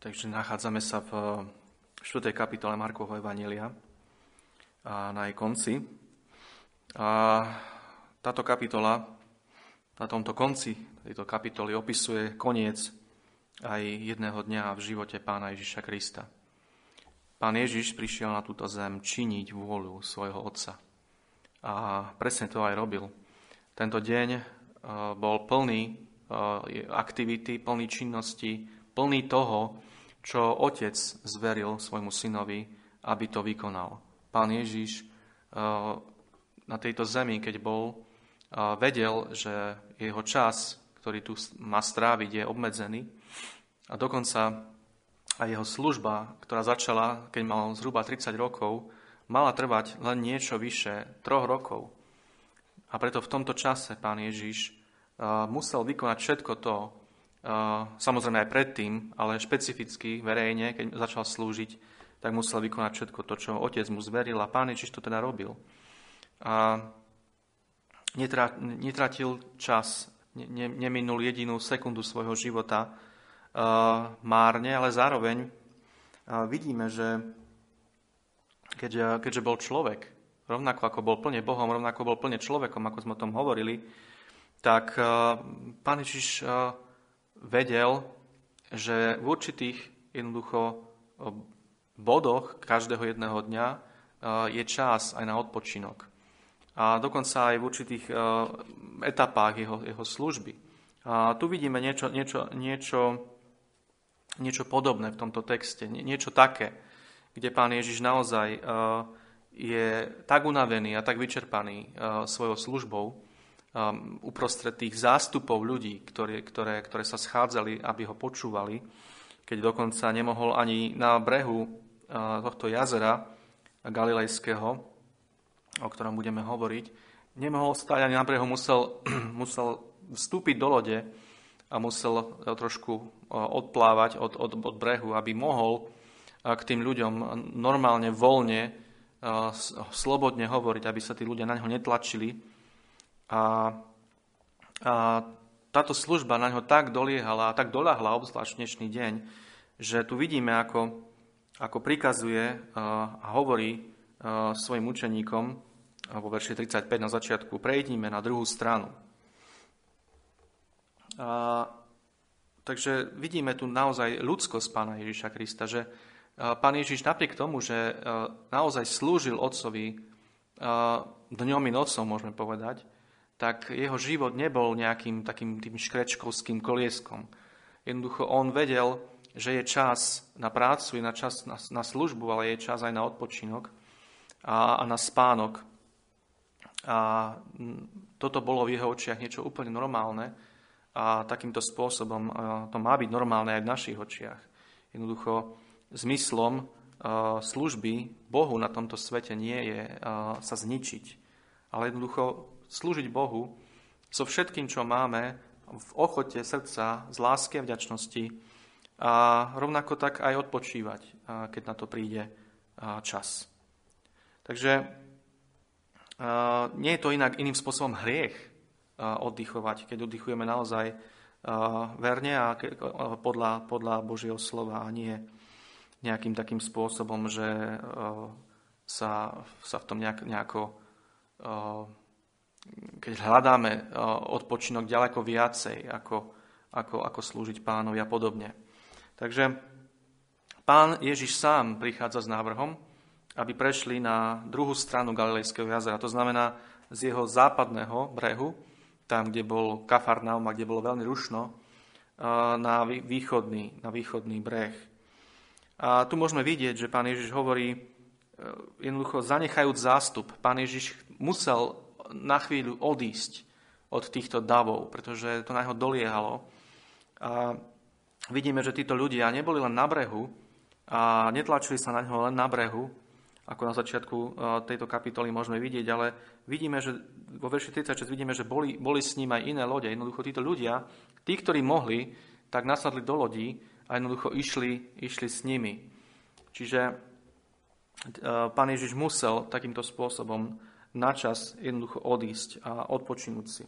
Takže nachádzame sa v 4. kapitole Markovho Evanielia a na jej konci. A táto kapitola, na tomto konci tejto kapitoly opisuje koniec aj jedného dňa v živote pána Ježiša Krista. Pán Ježiš prišiel na túto zem činiť vôľu svojho Otca. A presne to aj robil. Tento deň e, bol plný e, aktivity, plný činnosti, plný toho, čo otec zveril svojmu synovi, aby to vykonal. Pán Ježiš eh, na tejto zemi, keď bol, eh, vedel, že jeho čas, ktorý tu má stráviť, je obmedzený a dokonca aj jeho služba, ktorá začala, keď mal zhruba 30 rokov, mala trvať len niečo vyše troch rokov. A preto v tomto čase pán Ježiš eh, musel vykonať všetko to, samozrejme aj predtým, ale špecificky verejne, keď začal slúžiť, tak musel vykonať všetko to, čo otec mu zveril a pán Ježiš to teda robil. A netratil čas, ne, neminul jedinú sekundu svojho života márne, ale zároveň vidíme, že keď, keďže bol človek, rovnako ako bol plne Bohom, rovnako bol plne človekom, ako sme o tom hovorili, tak pán Ježiš vedel, že v určitých jednoducho bodoch každého jedného dňa je čas aj na odpočinok. A dokonca aj v určitých etapách jeho, jeho služby. A tu vidíme niečo, niečo, niečo, niečo podobné v tomto texte, niečo také, kde pán Ježiš naozaj je tak unavený a tak vyčerpaný svojou službou, um, uprostred tých zástupov ľudí, ktoré, ktoré, ktoré sa schádzali, aby ho počúvali, keď dokonca nemohol ani na brehu uh, tohto jazera Galilejského, o ktorom budeme hovoriť, nemohol stať ani na brehu, musel, musel vstúpiť do lode a musel trošku uh, odplávať od, od, od brehu, aby mohol uh, k tým ľuďom normálne, voľne, uh, slobodne hovoriť, aby sa tí ľudia na ňo netlačili, a, a táto služba na ňo tak doliehala a tak doľahla, obzvlášť dnešný deň, že tu vidíme, ako, ako prikazuje a hovorí svojim učeníkom vo verši 35 na začiatku, prejdime na druhú stranu. A, takže vidíme tu naozaj ľudskosť pána Ježiša Krista, že pán Ježiš napriek tomu, že naozaj slúžil otcovi dňom i nocou, môžeme povedať, tak jeho život nebol nejakým takým tým škrečkovským kolieskom. Jednoducho on vedel, že je čas na prácu, je na čas na, na službu, ale je čas aj na odpočinok a, a na spánok. A toto bolo v jeho očiach niečo úplne normálne a takýmto spôsobom to má byť normálne aj v našich očiach. Jednoducho zmyslom služby Bohu na tomto svete nie je sa zničiť, ale jednoducho slúžiť Bohu so všetkým, čo máme, v ochote srdca, z lásky a vďačnosti a rovnako tak aj odpočívať, keď na to príde čas. Takže nie je to inak iným spôsobom hriech oddychovať, keď oddychujeme naozaj verne a podľa, podľa Božieho slova a nie nejakým takým spôsobom, že sa, sa v tom nejak, nejako keď hľadáme eh, odpočinok ďaleko viacej, ako, ako, ako slúžiť pánovi a podobne. Takže pán Ježiš sám prichádza s návrhom, aby prešli na druhú stranu Galilejského jazera, to znamená z jeho západného brehu, tam, kde bol Kafarnaum a kde bolo veľmi rušno, eh, na východný, na východný breh. A tu môžeme vidieť, že pán Ježiš hovorí, eh, jednoducho zanechajúc zástup, pán Ježiš musel na chvíľu odísť od týchto davov, pretože to na neho doliehalo. A vidíme, že títo ľudia neboli len na brehu a netlačili sa na neho len na brehu, ako na začiatku e, tejto kapitoly môžeme vidieť, ale vidíme, že vo verši 36 vidíme, že boli, boli s ním aj iné lode. Jednoducho títo ľudia, tí, ktorí mohli, tak nasadli do lodí a jednoducho išli, išli s nimi. Čiže e, pán Ježiš musel takýmto spôsobom načas jednoducho odísť a odpočinúť si.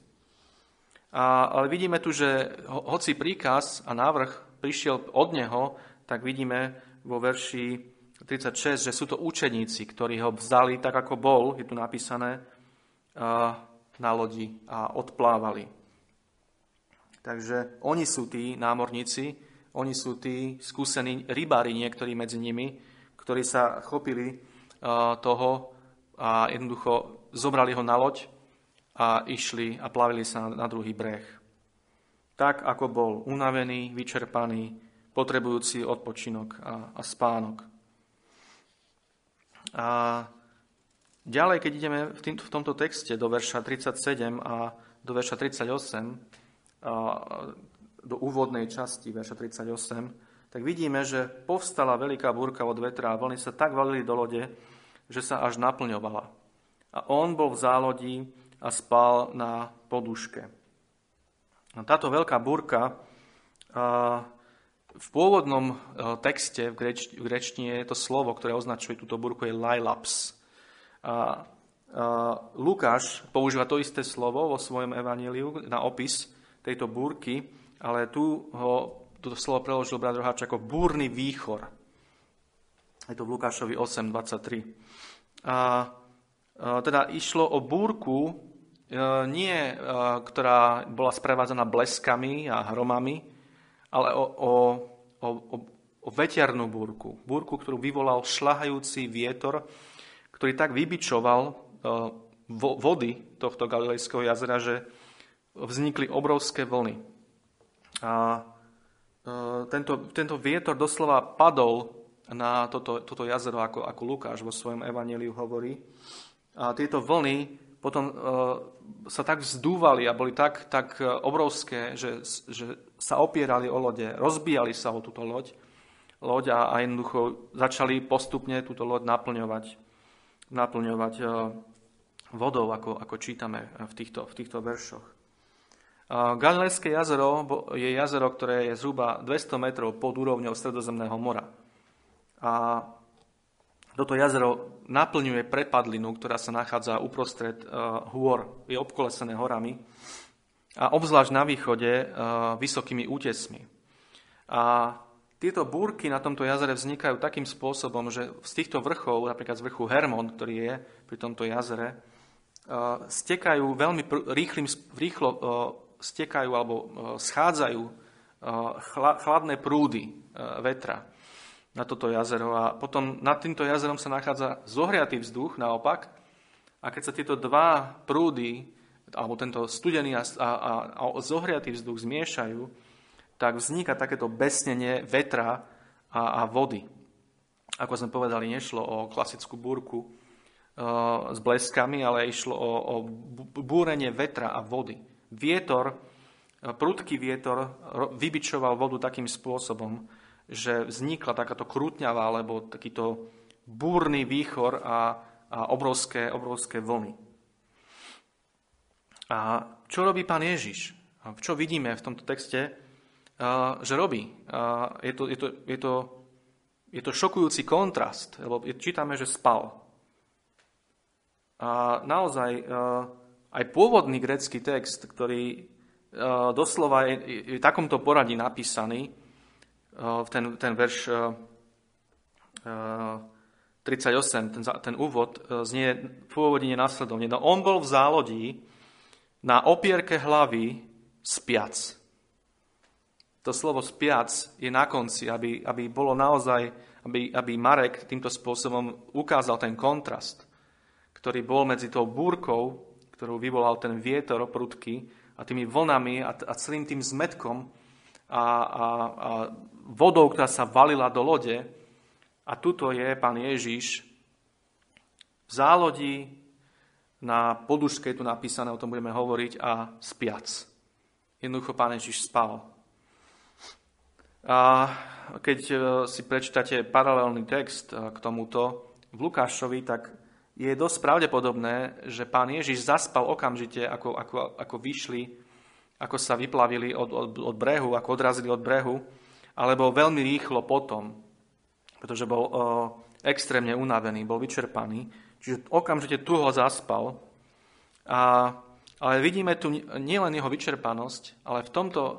A, ale vidíme tu, že hoci príkaz a návrh prišiel od neho, tak vidíme vo verši 36, že sú to učeníci, ktorí ho vzali tak, ako bol, je tu napísané, na lodi a odplávali. Takže oni sú tí námorníci, oni sú tí skúsení rybári, niektorí medzi nimi, ktorí sa chopili toho a jednoducho zobrali ho na loď a išli a plavili sa na druhý breh. Tak, ako bol unavený, vyčerpaný, potrebujúci odpočinok a, a spánok. A ďalej, keď ideme v, tým, v tomto texte do verša 37 a do verša 38, a do úvodnej časti verša 38, tak vidíme, že povstala veľká búrka od vetra a vlny sa tak valili do lode, že sa až naplňovala. A on bol v zálodí a spal na poduške. A táto veľká búrka v pôvodnom texte v, greč, v grečtine je to slovo, ktoré označuje túto búrku, je lailaps. A, a Lukáš používa to isté slovo vo svojom evaníliu na opis tejto búrky, ale tu ho toto slovo preložil brat Roháč ako búrny výchor. Je to v Lukášovi 8.23. A, a teda išlo o búrku, e, nie, e, ktorá bola sprevádzaná bleskami a hromami, ale o, o, o, o veternou búrku. Búrku, ktorú vyvolal šlahajúci vietor, ktorý tak vybičoval e, vody tohto Galilejského jazera, že vznikli obrovské vlny. A tento, tento vietor doslova padol na toto, toto jazero, ako, ako Lukáš vo svojom evaníliu hovorí. A tieto vlny potom uh, sa tak vzdúvali a boli tak, tak obrovské, že, že sa opierali o lode, rozbíjali sa o túto loď, loď a, a jednoducho začali postupne túto loď naplňovať, naplňovať uh, vodou, ako, ako čítame v týchto, v týchto veršoch. Galilejské jazero je jazero, ktoré je zhruba 200 metrov pod úrovňou Stredozemného mora. A toto jazero naplňuje prepadlinu, ktorá sa nachádza uprostred uh, hôr, je obkolesené horami a obzvlášť na východe uh, vysokými útesmi. A tieto búrky na tomto jazere vznikajú takým spôsobom, že z týchto vrchov, napríklad z vrchu Hermon, ktorý je pri tomto jazere, uh, stekajú veľmi pr- rýchlym, rýchlo stekajú alebo e, schádzajú e, chladné prúdy e, vetra na toto jazero. A potom nad týmto jazerom sa nachádza zohriatý vzduch naopak. A keď sa tieto dva prúdy, alebo tento studený a, a, a zohriatý vzduch zmiešajú, tak vzniká takéto besnenie vetra a, a vody. Ako sme povedali, nešlo o klasickú búrku s bleskami, ale išlo o, o búrenie vetra a vody vietor, prudký vietor vybičoval vodu takým spôsobom, že vznikla takáto krútňavá alebo takýto búrny výchor a, a obrovské, obrovské vlny. A čo robí pán Ježiš? A čo vidíme v tomto texte, že robí? Je to, je to, je to, je to šokujúci kontrast, lebo čítame, že spal. A naozaj aj pôvodný grecký text, ktorý doslova je, je v takomto poradí napísaný, ten, ten verš 38, e, ten, ten úvod, znie pôvodne následovne. No on bol v zálodí na opierke hlavy spiac. To slovo spiac je na konci, aby, aby bolo naozaj, aby, aby Marek týmto spôsobom ukázal ten kontrast, ktorý bol medzi tou búrkou ktorú vyvolal ten vietor prudky a tými vlnami a, a celým tým zmetkom a, a, a vodou, ktorá sa valila do lode. A tuto je pán Ježiš v zálodi na poduške, je tu napísané, o tom budeme hovoriť, a spiac. Jednoducho pán Ježiš spal. A keď e, si prečítate paralelný text e, k tomuto v Lukášovi, tak je dosť pravdepodobné, že pán Ježiš zaspal okamžite, ako, ako, ako vyšli, ako sa vyplavili od, od, od brehu, ako odrazili od brehu, alebo veľmi rýchlo potom, pretože bol uh, extrémne unavený, bol vyčerpaný. Čiže okamžite tu ho zaspal. A, ale vidíme tu nielen jeho vyčerpanosť, ale v tomto uh,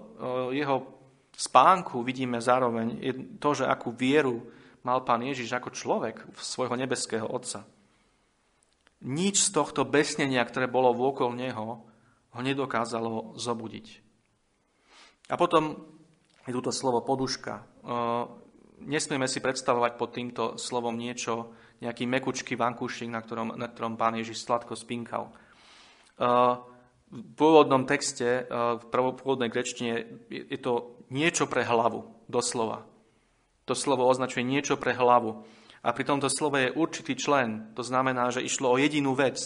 jeho spánku vidíme zároveň to, že akú vieru mal pán Ježiš ako človek v svojho nebeského Otca. Nič z tohto besnenia, ktoré bolo vôkol neho, ho nedokázalo zobudiť. A potom je túto slovo poduška. Nesmieme si predstavovať pod týmto slovom niečo, nejaký mekučký vankúšik, na ktorom, na ktorom pán Ježiš sladko spinkal. V pôvodnom texte, v pôvodnej grečtine je to niečo pre hlavu, doslova. To slovo označuje niečo pre hlavu. A pri tomto slove je určitý člen. To znamená, že išlo o jedinú vec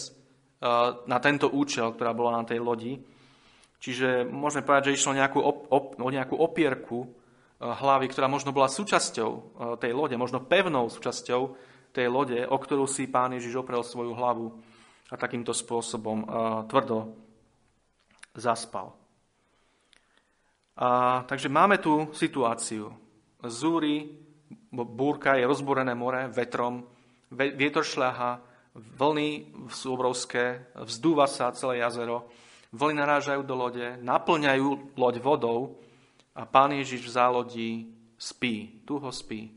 na tento účel, ktorá bola na tej lodi. Čiže môžeme povedať, že išlo nejakú op, op, o nejakú opierku eh, hlavy, ktorá možno bola súčasťou eh, tej lode, možno pevnou súčasťou tej lode, o ktorú si pán Ježiš oprel svoju hlavu a takýmto spôsobom tvrdo zaspal. A, takže máme tu situáciu zúri, búrka, je rozborené more vetrom, vietor šľaha, vlny sú obrovské, vzdúva sa celé jazero, vlny narážajú do lode, naplňajú loď vodou a pán Ježiš v zálodí spí, tuho spí.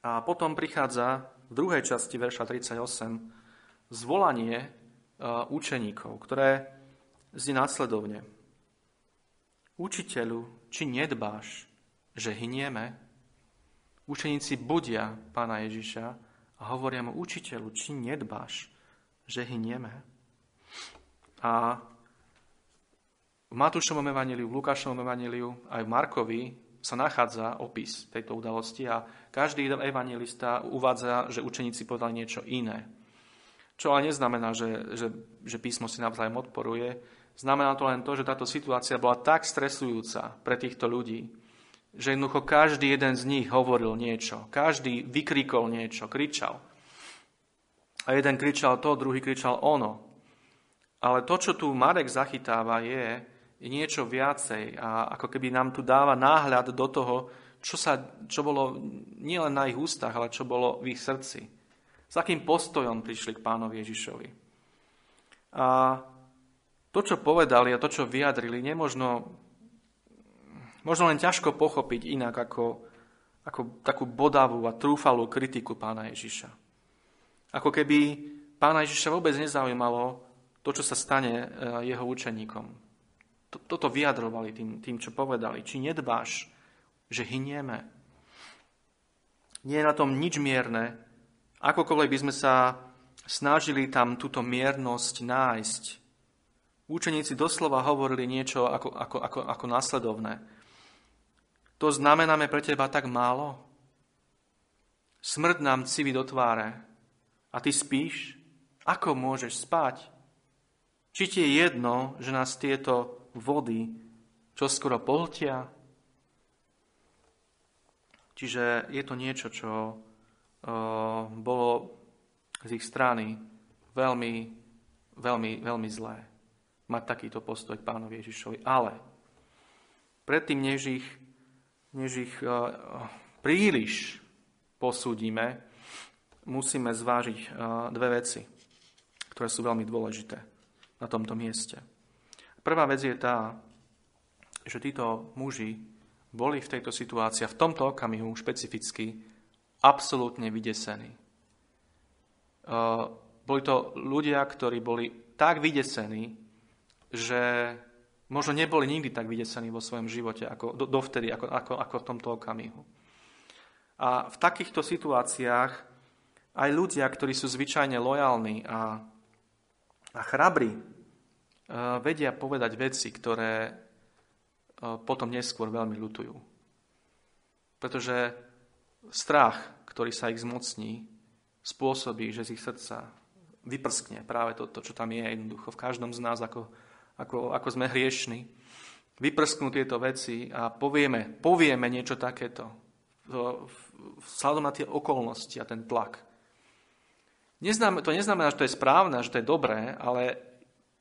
A potom prichádza v druhej časti verša 38 zvolanie e, učeníkov, ktoré znie následovne. Učiteľu, či nedbáš, že hynieme, učeníci budia pána Ježiša a hovoria mu, učiteľu, či nedbáš, že hynieme? A v Matúšovom evaníliu, v Lukášovom evaníliu, aj v Markovi sa nachádza opis tejto udalosti a každý evangelista uvádza, že učeníci povedali niečo iné. Čo ale neznamená, že, že, že písmo si navzájom odporuje. Znamená to len to, že táto situácia bola tak stresujúca pre týchto ľudí, že jednoducho každý jeden z nich hovoril niečo. Každý vykrikol niečo, kričal. A jeden kričal to, druhý kričal ono. Ale to, čo tu Marek zachytáva, je, niečo viacej a ako keby nám tu dáva náhľad do toho, čo, sa, čo bolo nielen na ich ústach, ale čo bolo v ich srdci. S akým postojom prišli k pánovi Ježišovi. A to, čo povedali a to, čo vyjadrili, nemožno možno len ťažko pochopiť inak ako, ako takú bodavú a trúfalú kritiku pána Ježiša. Ako keby pána Ježiša vôbec nezaujímalo to, čo sa stane e, jeho učeníkom. Toto vyjadrovali tým, tým, čo povedali. Či nedbáš, že hynieme? Nie je na tom nič mierne. Akokoľvek by sme sa snažili tam túto miernosť nájsť. Učeníci doslova hovorili niečo ako, ako, ako, ako následovné. To znamenáme pre teba tak málo? Smrť nám civi do tváre. A ty spíš? Ako môžeš spať? Či ti je jedno, že nás tieto vody čo skoro poltia? Čiže je to niečo, čo uh, bolo z ich strany veľmi, veľmi, veľmi zlé. Mať takýto postoj k pánovi Ježišovi. Ale predtým, než ich než ich eh, príliš posúdime, musíme zvážiť eh, dve veci, ktoré sú veľmi dôležité na tomto mieste. Prvá vec je tá, že títo muži boli v tejto situácii v tomto okamihu špecificky absolútne vydesení. Eh, boli to ľudia, ktorí boli tak vydesení, že možno neboli nikdy tak vydesení vo svojom živote ako do, dovtedy, ako, ako, ako v tomto okamihu. A v takýchto situáciách aj ľudia, ktorí sú zvyčajne lojálni a, a chrabrí, uh, vedia povedať veci, ktoré uh, potom neskôr veľmi ľutujú. Pretože strach, ktorý sa ich zmocní, spôsobí, že z ich srdca vyprskne práve to, to, čo tam je jednoducho v každom z nás ako, ako, ako sme hriešni, vyprsknú tieto veci a povieme, povieme niečo takéto vzhľadom na tie okolnosti a ten tlak. To neznamená, že to je správne, že to je dobré, ale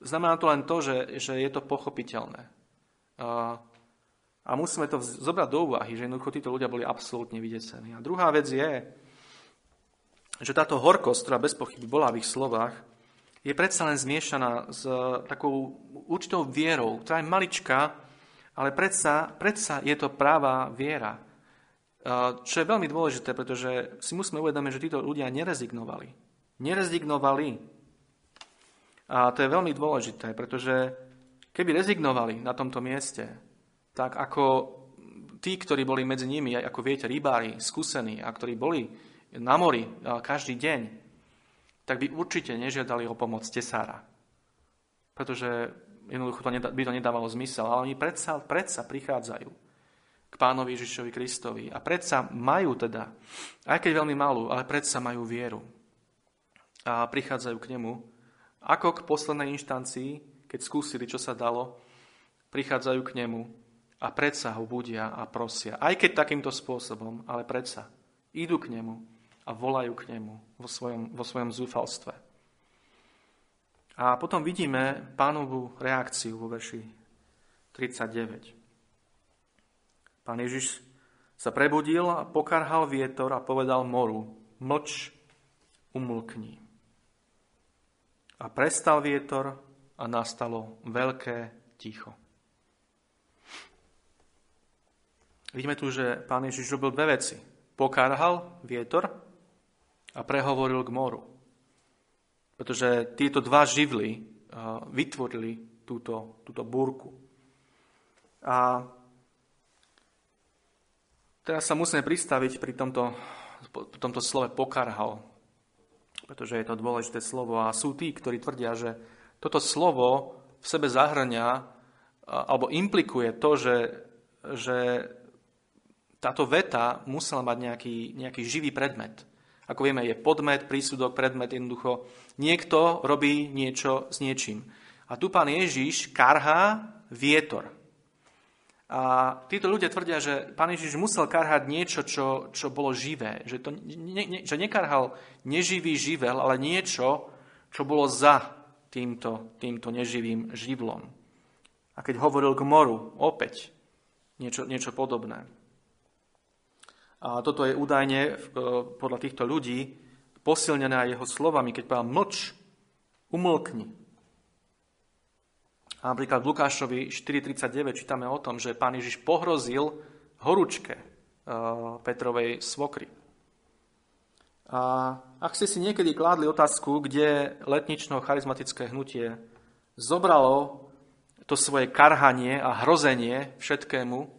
znamená to len to, že, že je to pochopiteľné. A, musíme to zobrať do úvahy, že jednoducho títo ľudia boli absolútne vydesení. A druhá vec je, že táto horkosť, ktorá bez pochyby bola v ich slovách, je predsa len zmiešaná s takou určitou vierou, ktorá je maličká, Ale predsa, predsa je to práva viera. Čo je veľmi dôležité, pretože si musíme uvedomiť, že títo ľudia nerezignovali. Nerezignovali. A to je veľmi dôležité, pretože keby rezignovali na tomto mieste, tak ako tí, ktorí boli medzi nimi, ako viete, rybári, skúsení a ktorí boli na mori každý deň, tak by určite nežiadali o pomoc tesára. Pretože Jednoducho to by to nedávalo zmysel. Ale oni predsa, predsa prichádzajú k pánovi Ježišovi Kristovi. A predsa majú teda, aj keď veľmi malú, ale predsa majú vieru. A prichádzajú k nemu. Ako k poslednej inštancii, keď skúsili, čo sa dalo, prichádzajú k nemu a predsa ho budia a prosia. Aj keď takýmto spôsobom, ale predsa. Idú k nemu a volajú k nemu vo svojom, vo svojom zúfalstve. A potom vidíme pánovú reakciu vo verši 39. Pán Ježiš sa prebudil a pokarhal vietor a povedal moru, mlč, umlkni. A prestal vietor a nastalo veľké ticho. Vidíme tu, že pán Ježiš robil dve veci. Pokarhal vietor a prehovoril k moru. Pretože tieto dva živly vytvorili túto, túto búrku. A teraz sa musíme pristaviť pri tomto, pri tomto slove pokarhal, pretože je to dôležité slovo. A sú tí, ktorí tvrdia, že toto slovo v sebe zahrania alebo implikuje to, že, že táto veta musela mať nejaký, nejaký živý predmet. Ako vieme, je podmet, prísudok, predmet, jednoducho. Niekto robí niečo s niečím. A tu pán Ježiš karhá vietor. A títo ľudia tvrdia, že pán Ježiš musel karhať niečo, čo, čo bolo živé. Že, to, ne, ne, že nekarhal neživý živel, ale niečo, čo bolo za týmto, týmto neživým živlom. A keď hovoril k moru, opäť niečo, niečo podobné. A toto je údajne e, podľa týchto ľudí posilnené aj jeho slovami, keď povedal mlč, umlkni. A napríklad v Lukášovi 4.39 čítame o tom, že pán Ježiš pohrozil horúčke e, Petrovej svokry. A ak ste si niekedy kládli otázku, kde letnično charizmatické hnutie zobralo to svoje karhanie a hrozenie všetkému,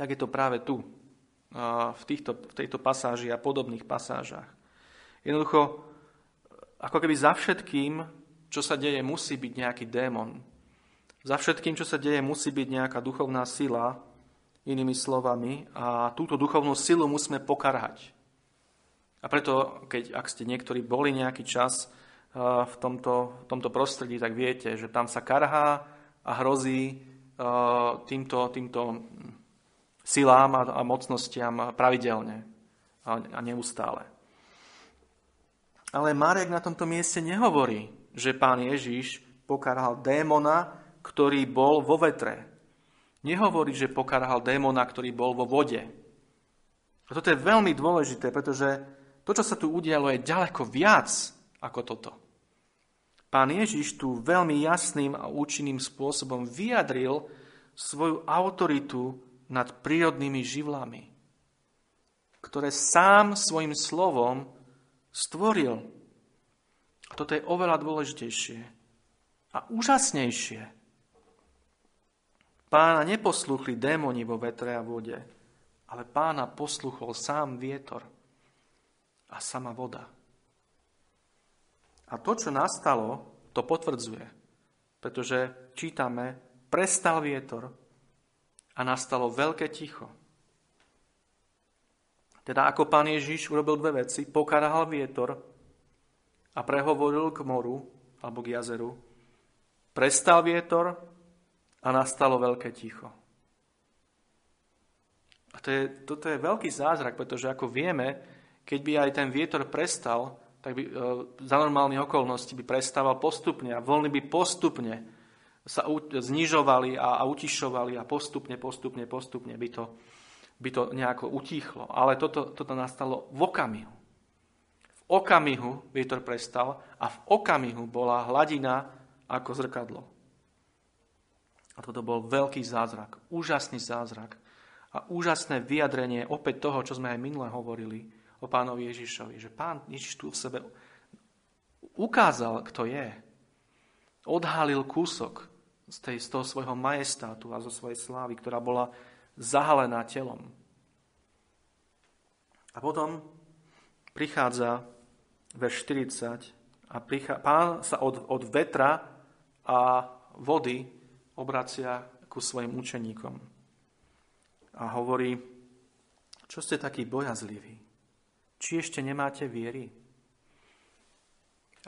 tak je to práve tu, v, týchto, v tejto pasáži a podobných pasážach. Jednoducho, ako keby za všetkým, čo sa deje, musí byť nejaký démon. Za všetkým, čo sa deje, musí byť nejaká duchovná sila, inými slovami, a túto duchovnú silu musíme pokarhať. A preto, keď, ak ste niektorí boli nejaký čas v tomto, tomto prostredí, tak viete, že tam sa karhá a hrozí týmto, týmto silám a, a mocnostiam pravidelne a, a neustále. Ale Marek na tomto mieste nehovorí, že pán Ježiš pokarhal démona, ktorý bol vo vetre. Nehovorí, že pokarhal démona, ktorý bol vo vode. A toto je veľmi dôležité, pretože to, čo sa tu udialo, je ďaleko viac ako toto. Pán Ježiš tu veľmi jasným a účinným spôsobom vyjadril svoju autoritu nad prírodnými živlami, ktoré sám svojim slovom stvoril. Toto je oveľa dôležitejšie a úžasnejšie. Pána neposluchli démoni vo vetre a vode, ale pána posluchol sám vietor a sama voda. A to, čo nastalo, to potvrdzuje, pretože čítame, prestal vietor a nastalo veľké ticho. Teda ako pán Ježiš urobil dve veci, pokarhal vietor a prehovoril k moru alebo k jazeru, prestal vietor a nastalo veľké ticho. A to je, toto je veľký zázrak, pretože ako vieme, keď by aj ten vietor prestal, tak by e, za normálnych okolností by prestával postupne a voľny by postupne sa znižovali a, a utišovali a postupne, postupne, postupne by to, by to nejako utíchlo. Ale toto, toto nastalo v okamihu. Okamihu vietor prestal a v okamihu bola hladina ako zrkadlo. A toto bol veľký zázrak, úžasný zázrak a úžasné vyjadrenie opäť toho, čo sme aj minule hovorili o pánovi Ježišovi. Že pán Ježiš tu v sebe ukázal, kto je. Odhalil kúsok z, tej, z toho svojho majestátu a zo svojej slávy, ktorá bola zahalená telom. A potom prichádza verš 40 a prichá, pán sa od, od vetra a vody obracia ku svojim učeníkom a hovorí, čo ste takí bojazliví? Či ešte nemáte viery?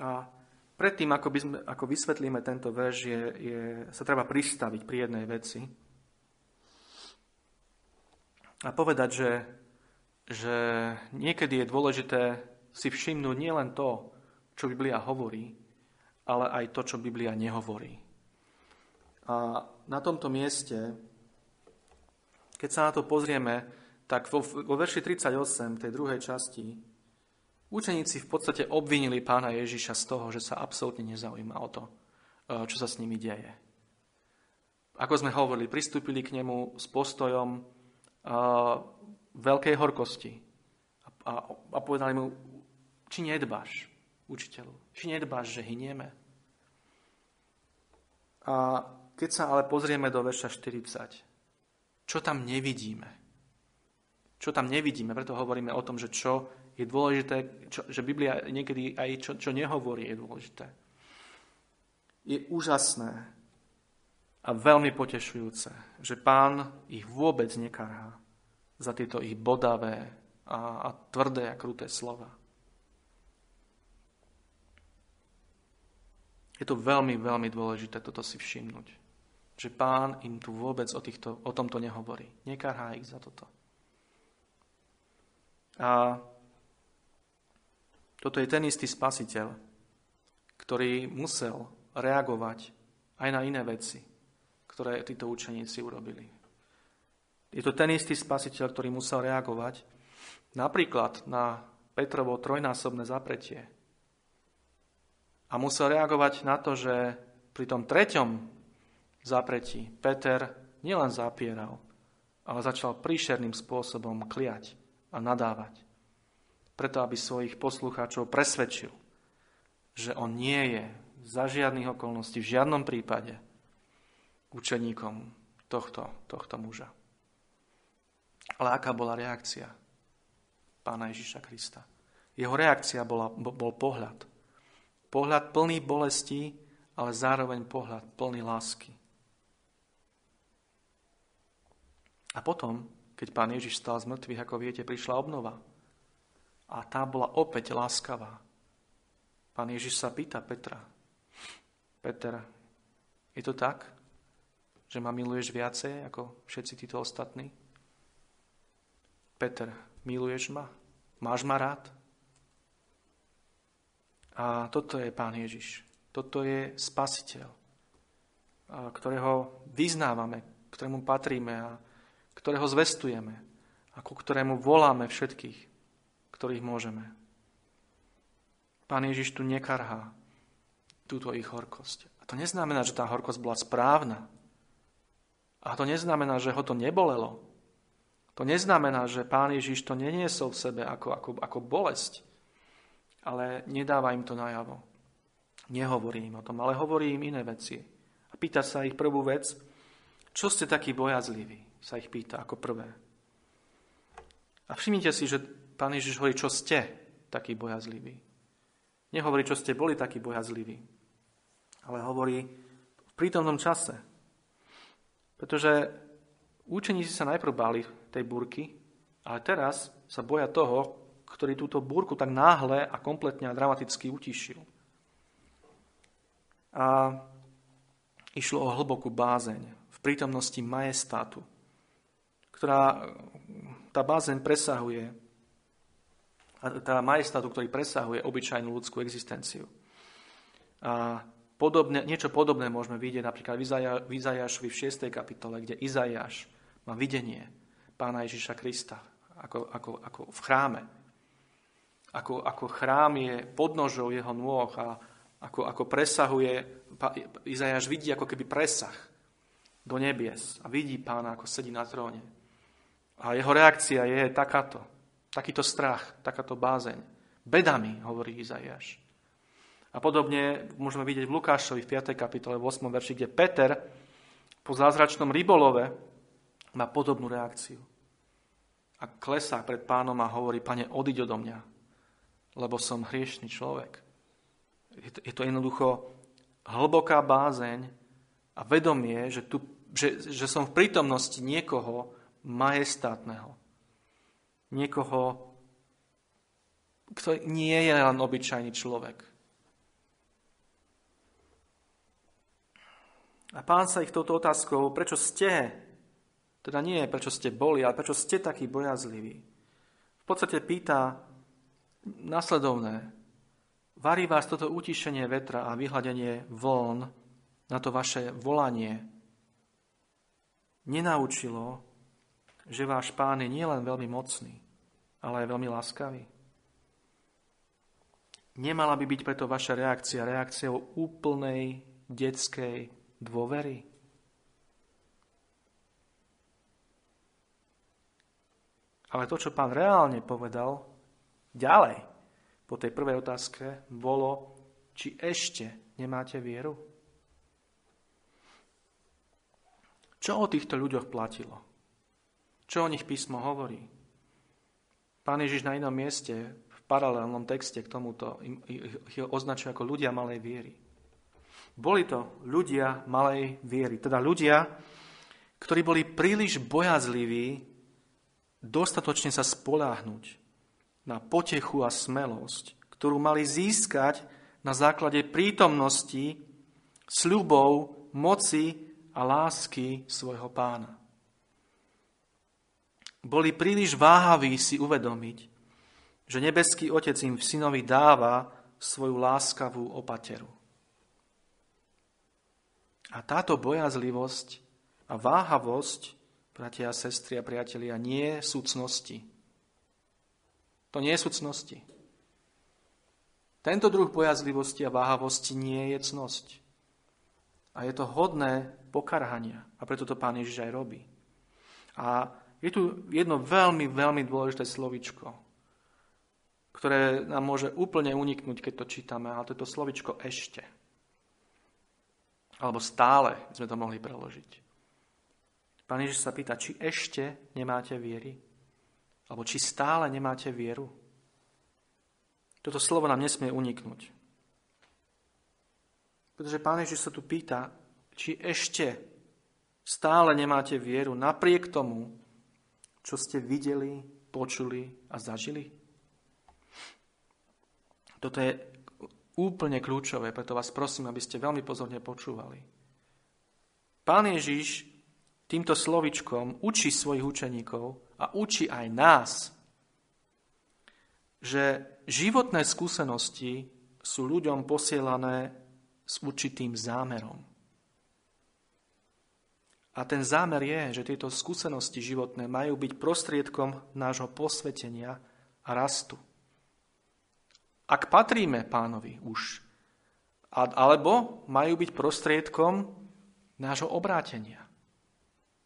A predtým, ako, by sme, ako vysvetlíme tento verš, je, je, sa treba pristaviť pri jednej veci a povedať, že, že niekedy je dôležité si všimnúť nielen to, čo Biblia hovorí, ale aj to, čo Biblia nehovorí. A na tomto mieste, keď sa na to pozrieme, tak vo, vo verši 38, tej druhej časti, učeníci v podstate obvinili pána Ježiša z toho, že sa absolútne nezaujíma o to, e, čo sa s nimi deje. Ako sme hovorili, pristúpili k nemu s postojom, veľkej horkosti. A, a, a povedali mu, či nedbáš, učiteľu, či nedbáš, že hynieme. A keď sa ale pozrieme do verša 40, čo tam nevidíme? Čo tam nevidíme? Preto hovoríme o tom, že čo je dôležité, čo, že Biblia niekedy aj čo, čo nehovorí je dôležité. Je úžasné a veľmi potešujúce, že pán ich vôbec nekarhá za tieto ich bodavé a, a tvrdé a kruté slova. Je to veľmi, veľmi dôležité toto si všimnúť. Že pán im tu vôbec o, týchto, o tomto nehovorí. Nekarhá ich za toto. A toto je ten istý spasiteľ, ktorý musel reagovať aj na iné veci ktoré títo učeníci urobili. Je to ten istý spasiteľ, ktorý musel reagovať napríklad na Petrovo trojnásobné zapretie. A musel reagovať na to, že pri tom treťom zapretí Peter nielen zapieral, ale začal príšerným spôsobom kliať a nadávať. Preto, aby svojich poslucháčov presvedčil, že on nie je za žiadnych okolností, v žiadnom prípade učeníkom tohto, tohto muža. Ale aká bola reakcia pána Ježiša Krista? Jeho reakcia bola, bol pohľad. Pohľad plný bolesti, ale zároveň pohľad plný lásky. A potom, keď pán Ježiš stal z mŕtvych, ako viete, prišla obnova. A tá bola opäť láskavá. Pán Ježiš sa pýta Petra. Peter, je to tak? že ma miluješ viacej ako všetci títo ostatní? Peter, miluješ ma? Máš ma rád? A toto je Pán Ježiš. Toto je Spasiteľ, ktorého vyznávame, ktorému patríme a ktorého zvestujeme a ku ktorému voláme všetkých, ktorých môžeme. Pán Ježiš tu nekarhá túto ich horkosť. A to neznamená, že tá horkosť bola správna, a to neznamená, že ho to nebolelo. To neznamená, že Pán Ježiš to neniesol v sebe ako, ako, ako bolesť, ale nedáva im to najavo. Nehovorí im o tom, ale hovorí im iné veci. A pýta sa ich prvú vec, čo ste takí bojazliví, sa ich pýta ako prvé. A všimnite si, že Pán Ježiš hovorí, čo ste takí bojazliví. Nehovorí, čo ste boli takí bojazliví, ale hovorí v prítomnom čase. Pretože učeníci sa najprv báli tej búrky, ale teraz sa boja toho, ktorý túto búrku tak náhle a kompletne a dramaticky utišil. A išlo o hlbokú bázeň v prítomnosti majestátu, ktorá, tá bázeň presahuje, tá majestátu, ktorý presahuje obyčajnú ľudskú existenciu. A Podobne, niečo podobné môžeme vidieť napríklad v Izajašovi v 6. kapitole, kde Izajaš má videnie pána Ježiša Krista ako, ako, ako v chráme. Ako, ako chrám je podnožou jeho nôh a ako, ako presahuje, Izajaš vidí ako keby presah do nebies a vidí pána, ako sedí na tróne. A jeho reakcia je takáto, takýto strach, takáto bázeň. Bedami, hovorí Izaiáš. A podobne môžeme vidieť v Lukášovi v 5. kapitole v 8. verši, kde Peter po zázračnom rybolove má podobnú reakciu. A klesá pred pánom a hovorí, pane, odiď odo mňa, lebo som hriešný človek. Je to, je to jednoducho hlboká bázeň a vedomie, že, tu, že, že som v prítomnosti niekoho majestátneho. Niekoho, kto nie je len obyčajný človek. A pán sa ich touto otázkou, prečo ste, teda nie prečo ste boli, ale prečo ste takí bojazliví, v podstate pýta nasledovné. Varí vás toto utišenie vetra a vyhľadenie vln na to vaše volanie nenaučilo, že váš pán je nielen veľmi mocný, ale aj veľmi láskavý? Nemala by byť preto vaša reakcia reakciou úplnej detskej dôvery? Ale to, čo pán reálne povedal ďalej po tej prvej otázke, bolo, či ešte nemáte vieru? Čo o týchto ľuďoch platilo? Čo o nich písmo hovorí? Pán Ježiš na inom mieste, v paralelnom texte k tomuto, ich označuje ako ľudia malej viery. Boli to ľudia malej viery, teda ľudia, ktorí boli príliš bojazliví dostatočne sa spoláhnuť na potechu a smelosť, ktorú mali získať na základe prítomnosti, sľubov, moci a lásky svojho pána. Boli príliš váhaví si uvedomiť, že nebeský Otec im v synovi dáva svoju láskavú opateru. A táto bojazlivosť a váhavosť, bratia a sestry a priatelia, nie sú cnosti. To nie sú cnosti. Tento druh bojazlivosti a váhavosti nie je cnosť. A je to hodné pokarhania. A preto to pán Ježiš aj robí. A je tu jedno veľmi, veľmi dôležité slovičko, ktoré nám môže úplne uniknúť, keď to čítame, a to je to slovičko ešte. Alebo stále sme to mohli preložiť. Pán Ježiš sa pýta, či ešte nemáte viery? Alebo či stále nemáte vieru? Toto slovo nám nesmie uniknúť. Pretože Pán Ježiš sa tu pýta, či ešte stále nemáte vieru napriek tomu, čo ste videli, počuli a zažili? Toto je úplne kľúčové, preto vás prosím, aby ste veľmi pozorne počúvali. Pán Ježiš týmto slovičkom učí svojich učeníkov a učí aj nás, že životné skúsenosti sú ľuďom posielané s určitým zámerom. A ten zámer je, že tieto skúsenosti životné majú byť prostriedkom nášho posvetenia a rastu ak patríme pánovi už, alebo majú byť prostriedkom nášho obrátenia.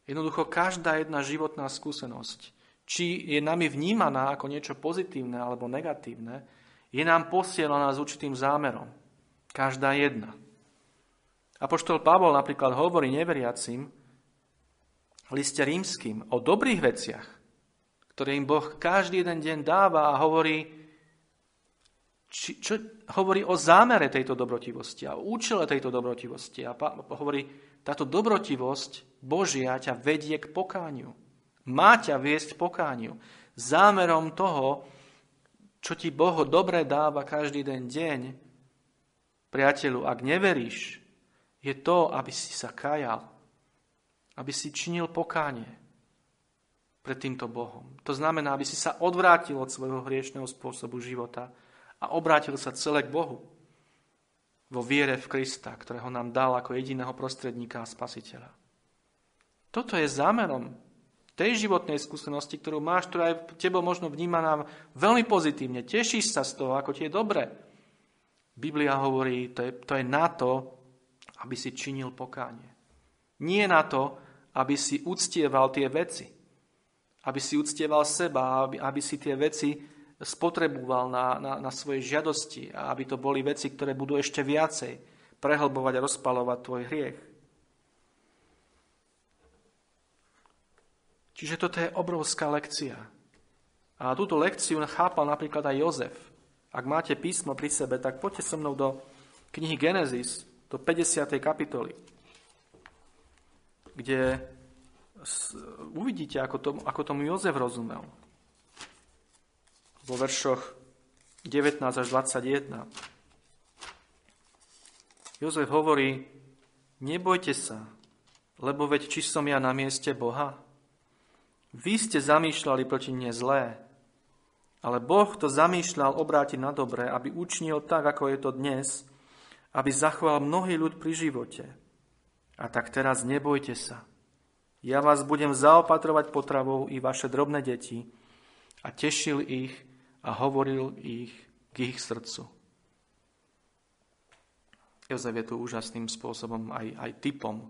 Jednoducho každá jedna životná skúsenosť, či je nami vnímaná ako niečo pozitívne alebo negatívne, je nám posielaná s určitým zámerom. Každá jedna. Apoštol Pavol napríklad hovorí neveriacim liste rímským o dobrých veciach, ktoré im Boh každý jeden deň dáva a hovorí, či, čo hovorí o zámere tejto dobrotivosti a účele tejto dobrotivosti. A hovorí, táto dobrotivosť Božia ťa vedie k pokániu. Má ťa viesť k pokániu. Zámerom toho, čo ti Boh dobre dáva každý den deň, priateľu, ak neveríš, je to, aby si sa kajal, aby si činil pokánie pred týmto Bohom. To znamená, aby si sa odvrátil od svojho hriešného spôsobu života a obrátil sa celé k Bohu vo viere v Krista, ktorého nám dal ako jediného prostredníka a spasiteľa. Toto je zámerom tej životnej skúsenosti, ktorú máš, ktorá je tebo možno vnímaná veľmi pozitívne. Tešíš sa z toho, ako ti je dobre. Biblia hovorí, to je, to je na to, aby si činil pokánie. Nie na to, aby si uctieval tie veci. Aby si uctieval seba, aby, aby si tie veci spotreboval na, na, na svoje žiadosti a aby to boli veci, ktoré budú ešte viacej prehlbovať a rozpalovať tvoj hriech. Čiže toto je obrovská lekcia. A túto lekciu chápal napríklad aj Jozef. Ak máte písmo pri sebe, tak poďte so mnou do knihy Genesis, do 50. kapitoly, kde uvidíte, ako, tomu, ako tomu Jozef rozumel. Vo veršoch 19 až 21. Jozef hovorí, nebojte sa, lebo veď či som ja na mieste Boha? Vy ste zamýšľali proti mne zlé, ale Boh to zamýšľal obrátiť na dobré, aby učinil tak, ako je to dnes, aby zachoval mnohý ľud pri živote. A tak teraz nebojte sa. Ja vás budem zaopatrovať potravou i vaše drobné deti a tešil ich a hovoril ich k ich srdcu. Jozef je tu úžasným spôsobom aj, aj typom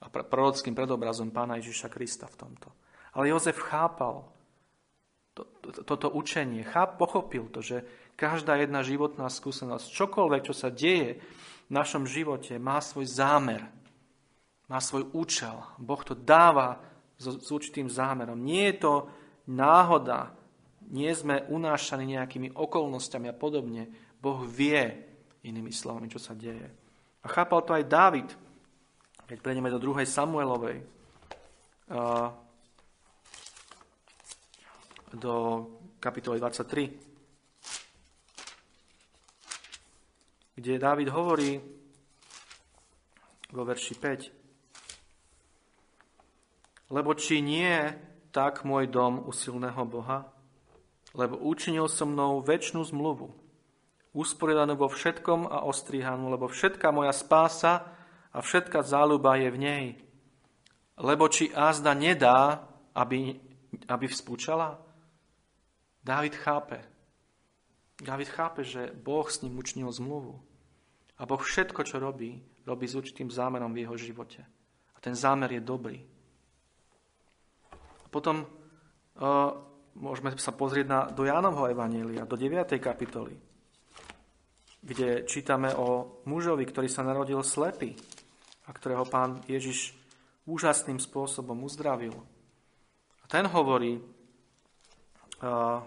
a prorockým predobrazom pána Ježiša Krista v tomto. Ale Jozef chápal to, to, toto učenie, cháp, pochopil to, že každá jedna životná skúsenosť, čokoľvek, čo sa deje v našom živote, má svoj zámer, má svoj účel. Boh to dáva s, s určitým zámerom. Nie je to náhoda, nie sme unášaní nejakými okolnostiami a podobne. Boh vie, inými slovami, čo sa deje. A chápal to aj Dávid, keď prejdeme do 2. Samuelovej do kapitoly 23, kde Dávid hovorí vo verši 5. Lebo či nie tak môj dom u silného Boha, lebo učinil so mnou väčšinu zmluvu, usporiadanú vo všetkom a ostrihanú, lebo všetká moja spása a všetká záľuba je v nej. Lebo či azda nedá, aby, aby vzpúčala? Dávid chápe. Dávid chápe, že Boh s ním učnil zmluvu. A Boh všetko, čo robí, robí s určitým zámerom v jeho živote. A ten zámer je dobrý. A potom uh, môžeme sa pozrieť na, do Jánovho Evanília, do 9. kapitoly, kde čítame o mužovi, ktorý sa narodil slepý a ktorého pán Ježiš úžasným spôsobom uzdravil. A ten hovorí, uh,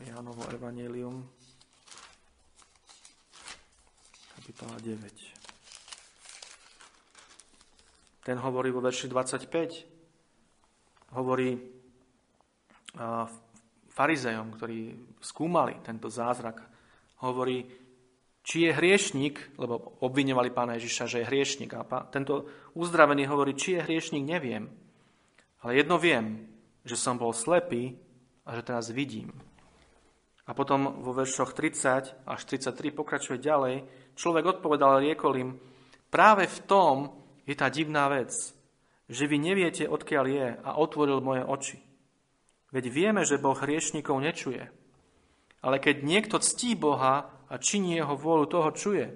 Jánovo Evangelium, kapitola 9. Ten hovorí vo verši 25, hovorí farizejom, ktorí skúmali tento zázrak, hovorí, či je hriešnik, lebo obviňovali pána Ježiša, že je hriešnik. A tento uzdravený hovorí, či je hriešnik, neviem. Ale jedno viem, že som bol slepý a že teraz vidím. A potom vo veršoch 30 až 33 pokračuje ďalej. Človek odpovedal, riekol im, práve v tom je tá divná vec, že vy neviete, odkiaľ je a otvoril moje oči. Veď vieme, že Boh hriešnikov nečuje. Ale keď niekto ctí Boha a činí jeho vôľu, toho čuje.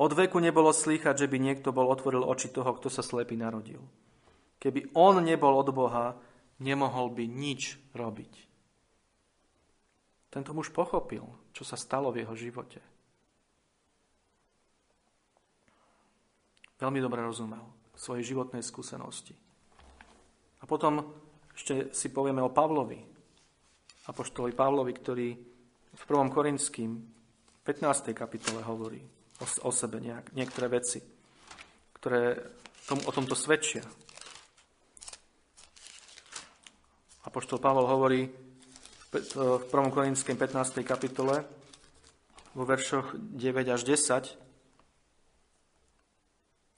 Od veku nebolo slýchať, že by niekto bol otvoril oči toho, kto sa slepý narodil. Keby on nebol od Boha, nemohol by nič robiť. Tento muž pochopil, čo sa stalo v jeho živote. Veľmi dobre rozumel svojej životnej skúsenosti. A potom ešte si povieme o Pavlovi, apoštolovi Pavlovi, ktorý v 1. Korinským 15. kapitole hovorí o, o sebe nejak, niektoré veci, ktoré tom, o tomto svedčia. Apoštol Pavol hovorí v 1. Korinském 15. kapitole vo veršoch 9 až 10,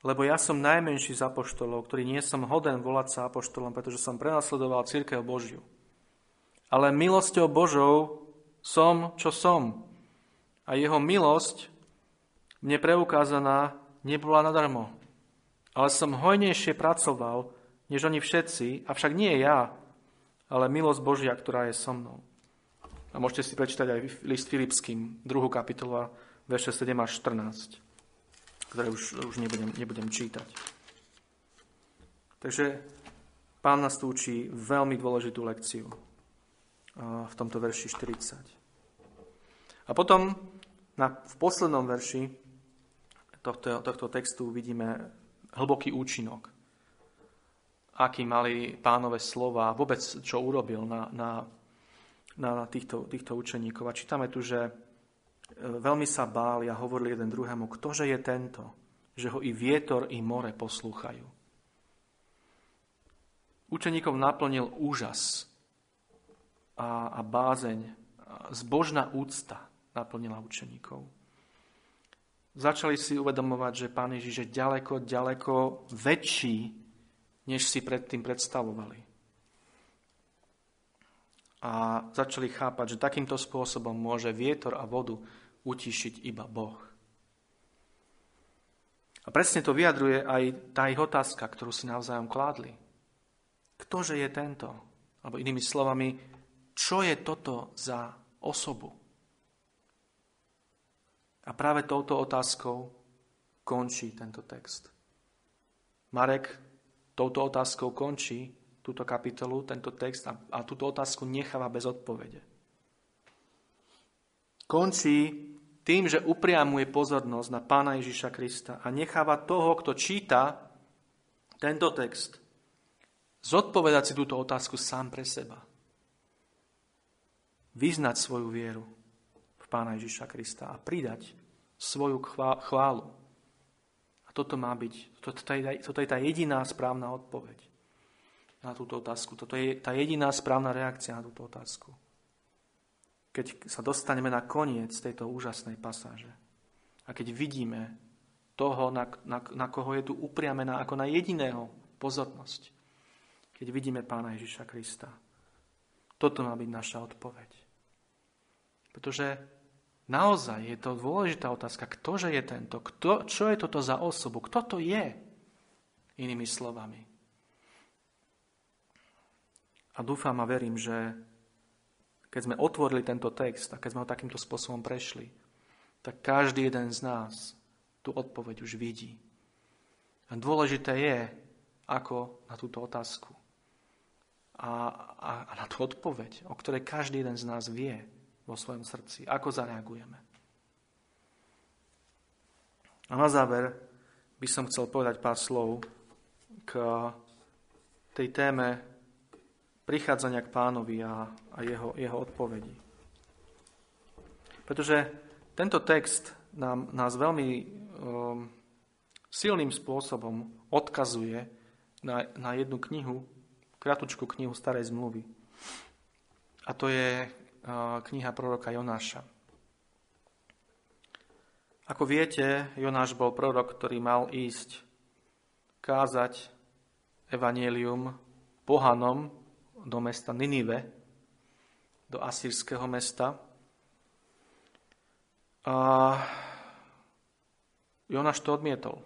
lebo ja som najmenší z apoštolov, ktorý nie som hoden volať sa apoštolom, pretože som prenasledoval církev Božiu. Ale milosťou Božou som, čo som. A jeho milosť mne preukázaná nebola nadarmo. Ale som hojnejšie pracoval, než oni všetci, avšak nie ja, ale milosť Božia, ktorá je so mnou. A môžete si prečítať aj list Filipským, druhú kapitolu, verše 7 až 14. ktoré už, už nebudem, nebudem čítať. Takže pán nás tu učí veľmi dôležitú lekciu v tomto verši 40. A potom na, v poslednom verši tohto, tohto textu vidíme hlboký účinok. Aký mali pánové slova, vôbec čo urobil na, na, na týchto, týchto učeníkov. A čítame tu, že e, veľmi sa báli a hovorili jeden druhému, ktože je tento, že ho i vietor, i more poslúchajú. Učeníkov naplnil úžas a, a bázeň, a zbožná úcta naplnila učeníkov. Začali si uvedomovať, že Pán Ježiš je ďaleko, ďaleko väčší, než si predtým predstavovali. A začali chápať, že takýmto spôsobom môže vietor a vodu utišiť iba Boh. A presne to vyjadruje aj tá ich otázka, ktorú si navzájom kládli. Ktože je tento? Alebo inými slovami, čo je toto za osobu? A práve touto otázkou končí tento text. Marek touto otázkou končí túto kapitolu, tento text a, a túto otázku necháva bez odpovede. Končí tým, že upriamuje pozornosť na Pána Ježiša Krista a necháva toho, kto číta tento text, zodpovedať si túto otázku sám pre seba. Vyznať svoju vieru v Pána Ježiša Krista a pridať svoju chválu. A toto má byť, toto je, toto je tá jediná správna odpoveď na túto otázku. Toto je tá jediná správna reakcia na túto otázku keď sa dostaneme na koniec tejto úžasnej pasáže a keď vidíme toho, na, na, na koho je tu upriamená ako na jediného pozornosť, keď vidíme Pána Ježiša Krista. Toto má byť naša odpoveď. Pretože naozaj je to dôležitá otázka, ktože je tento, kto, čo je toto za osobu, kto to je, inými slovami. A dúfam a verím, že keď sme otvorili tento text a keď sme ho takýmto spôsobom prešli, tak každý jeden z nás tú odpoveď už vidí. A dôležité je, ako na túto otázku a, a, a na tú odpoveď, o ktorej každý jeden z nás vie vo svojom srdci, ako zareagujeme. A na záver by som chcel povedať pár slov k tej téme prichádzania k pánovi a, a jeho, jeho odpovedí. Pretože tento text nám, nás veľmi um, silným spôsobom odkazuje na, na jednu knihu, kratučku knihu Starej zmluvy. A to je kniha proroka Jonáša. Ako viete, Jonáš bol prorok, ktorý mal ísť kázať evanielium pohanom do mesta Ninive, do asýrského mesta. A Jonáš to odmietol.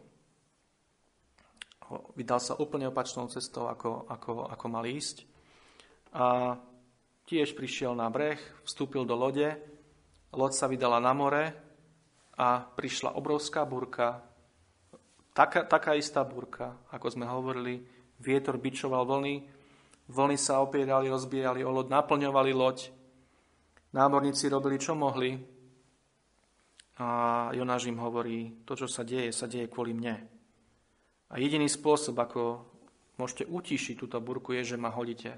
Vydal sa úplne opačnou cestou, ako, ako, ako mal ísť. A tiež prišiel na breh, vstúpil do lode, loď sa vydala na more a prišla obrovská burka, taká, taká istá burka, ako sme hovorili, vietor bičoval vlny, Vlny sa opierali, rozbíjali o loď, naplňovali loď. Námorníci robili, čo mohli. A Jonáš im hovorí, to, čo sa deje, sa deje kvôli mne. A jediný spôsob, ako môžete utišiť túto burku, je, že ma hodíte,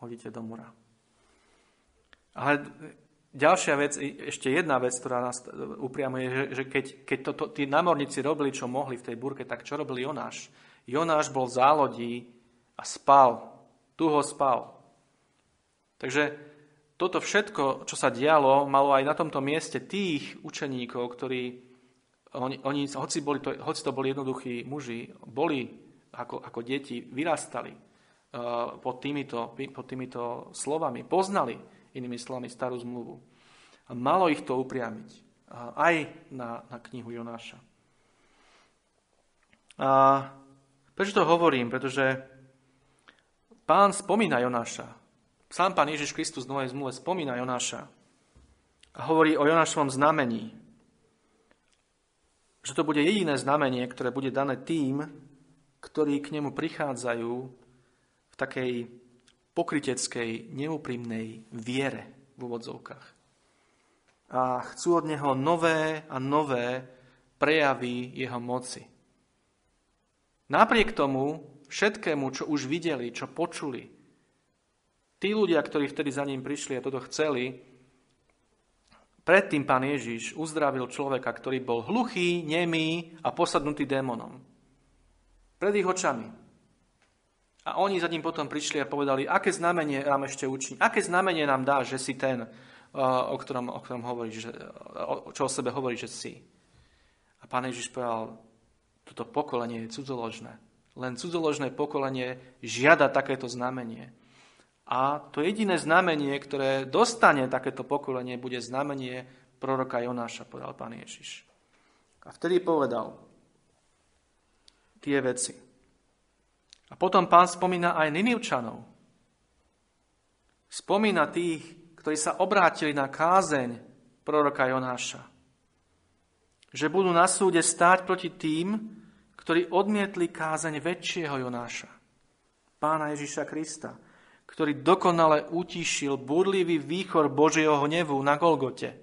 hodíte do mora. Ale ďalšia vec, ešte jedna vec, ktorá nás upriamuje, že, že keď, keď to, to, tí námorníci robili, čo mohli v tej burke, tak čo robil Jonáš? Jonáš bol v zálodí a spal tu ho spal. Takže toto všetko, čo sa dialo, malo aj na tomto mieste tých učeníkov, ktorí, oni, oni hoci, boli to, hoci to boli jednoduchí muži, boli ako, ako deti, vyrastali uh, pod, týmito, pod týmito slovami, poznali inými slovami starú zmluvu. A malo ich to upriamiť aj na, na knihu Jonáša. A prečo to hovorím? Pretože Pán spomína Jonáša. Sám pán Ježiš Kristus v Novej zmluve spomína Jonáša a hovorí o Jonášovom znamení. že to bude jediné znamenie, ktoré bude dané tým, ktorí k nemu prichádzajú v takej pokryteckej, neúprimnej viere v úvodzovkách. A chcú od neho nové a nové prejavy jeho moci. Napriek tomu, všetkému, čo už videli, čo počuli, tí ľudia, ktorí vtedy za ním prišli a toto chceli, Predtým pán Ježiš uzdravil človeka, ktorý bol hluchý, nemý a posadnutý démonom. Pred ich očami. A oni za ním potom prišli a povedali, aké znamenie nám ešte učí, aké znamenie nám dá, že si ten, o ktorom, o ktorom hovoríš, čo o sebe hovorí, že si. A pán Ježiš povedal, toto pokolenie je cudzoložné. Len cudzoložné pokolenie žiada takéto znamenie. A to jediné znamenie, ktoré dostane takéto pokolenie, bude znamenie proroka Jonáša, povedal pán Ježiš. A vtedy povedal tie veci. A potom pán spomína aj Ninivčanov. Spomína tých, ktorí sa obrátili na kázeň proroka Jonáša. Že budú na súde stáť proti tým, ktorí odmietli kázeň väčšieho Jonáša, pána Ježiša Krista ktorý dokonale utíšil burlivý výchor Božieho hnevu na Golgote,